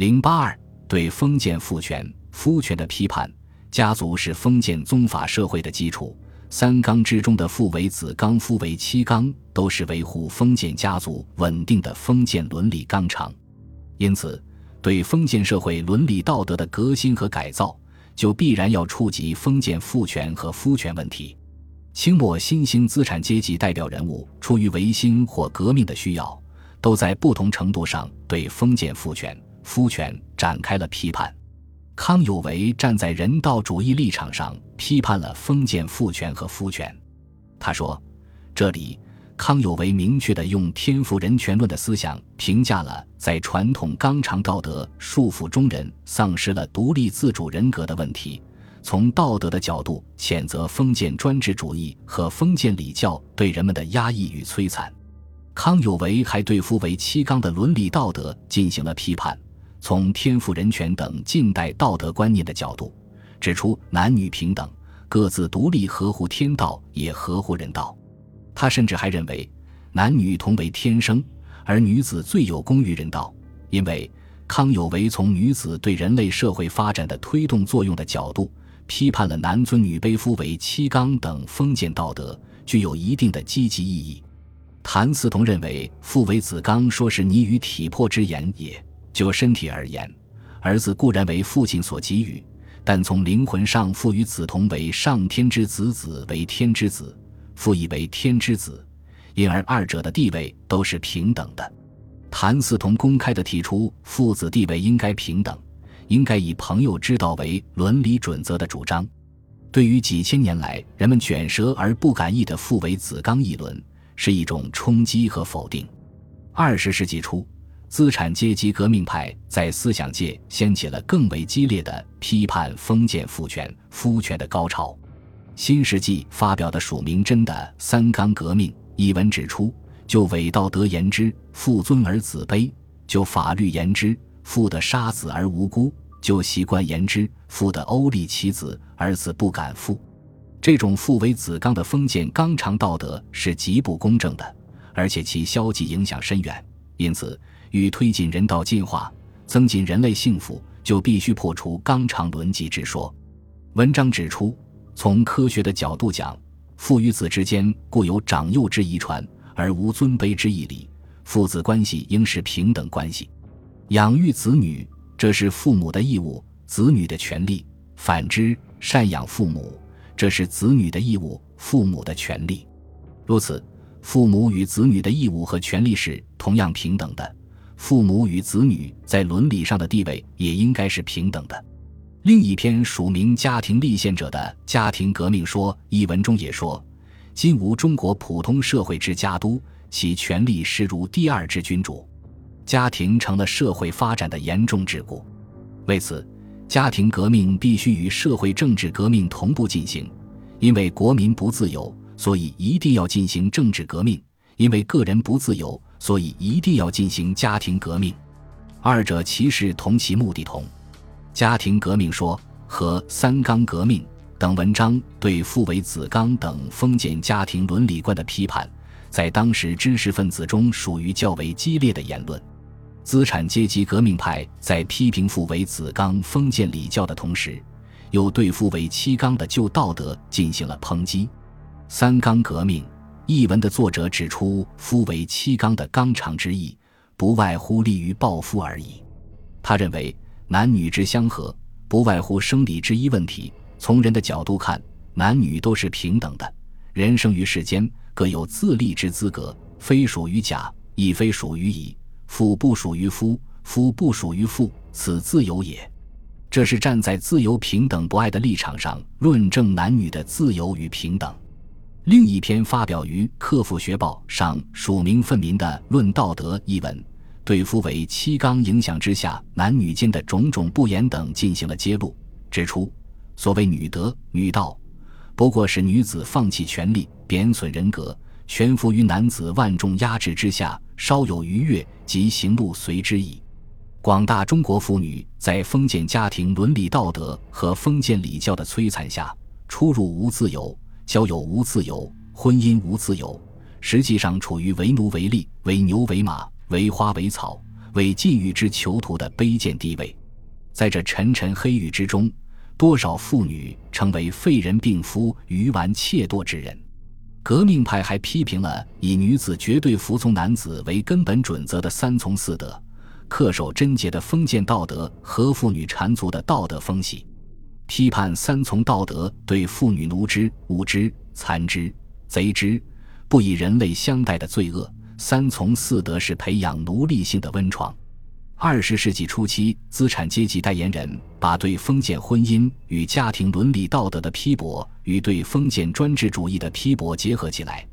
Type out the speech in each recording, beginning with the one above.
零八二对封建父权、夫权的批判，家族是封建宗法社会的基础。三纲之中的父为子纲、夫为妻纲，都是维护封建家族稳定的封建伦理纲常。因此，对封建社会伦理道德的革新和改造，就必然要触及封建父权和夫权问题。清末新兴资产阶级代表人物，出于维新或革命的需要，都在不同程度上对封建父权、夫权展开了批判。康有为站在人道主义立场上批判了封建父权和夫权。他说：“这里，康有为明确地用天赋人权论的思想评价了在传统纲常道德束缚中人丧失了独立自主人格的问题。从道德的角度谴责封建专制主义和封建礼教对人们的压抑与摧残。康有为还对夫为妻纲的伦理道德进行了批判。”从天赋人权等近代道德观念的角度，指出男女平等，各自独立，合乎天道，也合乎人道。他甚至还认为，男女同为天生，而女子最有功于人道。因为康有为从女子对人类社会发展的推动作用的角度，批判了男尊女卑、夫为妻纲等封建道德，具有一定的积极意义。谭嗣同认为，父为子纲，说是拟与体魄之言也。就身体而言，儿子固然为父亲所给予，但从灵魂上赋予子同为上天之子，子为天之子，父亦为天之子，因而二者的地位都是平等的。谭嗣同公开地提出父子地位应该平等，应该以朋友之道为伦理准则的主张。对于几千年来人们卷舌而不敢议的父为子纲议论，是一种冲击和否定。二十世纪初。资产阶级革命派在思想界掀起了更为激烈的批判封建父权、夫权的高潮。新世纪发表的署名真的《三纲革命》一文指出：就伪道德言之，父尊而子卑；就法律言之，父的杀子而无辜；就习惯言之，父的殴立其子儿子不敢父。这种父为子纲的封建纲常道德是极不公正的，而且其消极影响深远。因此。与推进人道进化，增进人类幸福，就必须破除纲常伦纪之说。文章指出，从科学的角度讲，父与子之间固有长幼之遗传，而无尊卑之义理。父子关系应是平等关系。养育子女，这是父母的义务，子女的权利；反之，赡养父母，这是子女的义务，父母的权利。如此，父母与子女的义务和权利是同样平等的。父母与子女在伦理上的地位也应该是平等的。另一篇署名家庭立宪者的家庭革命说一文中也说：“今无中国普通社会之家督，其权力实如第二之君主，家庭成了社会发展的严重桎梏。为此，家庭革命必须与社会政治革命同步进行。因为国民不自由，所以一定要进行政治革命；因为个人不自由。”所以一定要进行家庭革命，二者其实同其目的同。家庭革命说和三纲革命等文章对父为子纲等封建家庭伦理观的批判，在当时知识分子中属于较为激烈的言论。资产阶级革命派在批评父为子纲封建礼教的同时，又对父为妻纲的旧道德进行了抨击。三纲革命。译文的作者指出，夫为妻纲的纲常之意，不外乎利于暴夫而已。他认为，男女之相合，不外乎生理之一问题。从人的角度看，男女都是平等的，人生于世间，各有自立之资格，非属于甲，亦非属于乙。父不属于夫，夫不属于父，此自由也。这是站在自由、平等、不爱的立场上论证男女的自由与平等。另一篇发表于《克复学报》上署名奋民的《论道德》一文，对夫为妻纲影响之下男女间的种种不言等进行了揭露，指出所谓女德、女道，不过是女子放弃权利、贬损人格，全服于男子万众压制之下，稍有逾越即行路随之矣。广大中国妇女在封建家庭伦理道德和封建礼教的摧残下，出入无自由。交友无自由，婚姻无自由，实际上处于为奴为隶、为牛为马、为花为草、为禁欲之囚徒的卑贱地位。在这沉沉黑狱之中，多少妇女成为废人病夫、愚顽怯惰之人。革命派还批评了以女子绝对服从男子为根本准则的三从四德，恪守贞洁的封建道德和妇女缠足的道德风气，批判三从道德对妇女奴之、侮之、残之、贼之，不以人类相待的罪恶。三从四德是培养奴隶性的温床。二十世纪初期，资产阶级代言人把对封建婚姻与家庭伦理道德的批驳与对封建专制主义的批驳结合起来，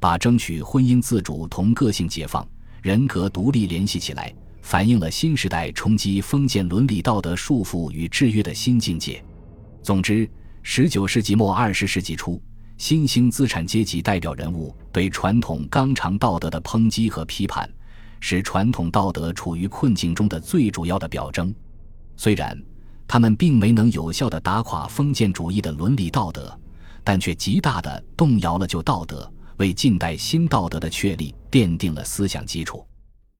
把争取婚姻自主同个性解放、人格独立联系起来，反映了新时代冲击封建伦理道德束缚与制约的新境界。总之，十九世纪末二十世纪初，新兴资产阶级代表人物对传统纲常道德的抨击和批判。是传统道德处于困境中的最主要的表征。虽然他们并没能有效地打垮封建主义的伦理道德，但却极大地动摇了旧道德，为近代新道德的确立奠定了思想基础。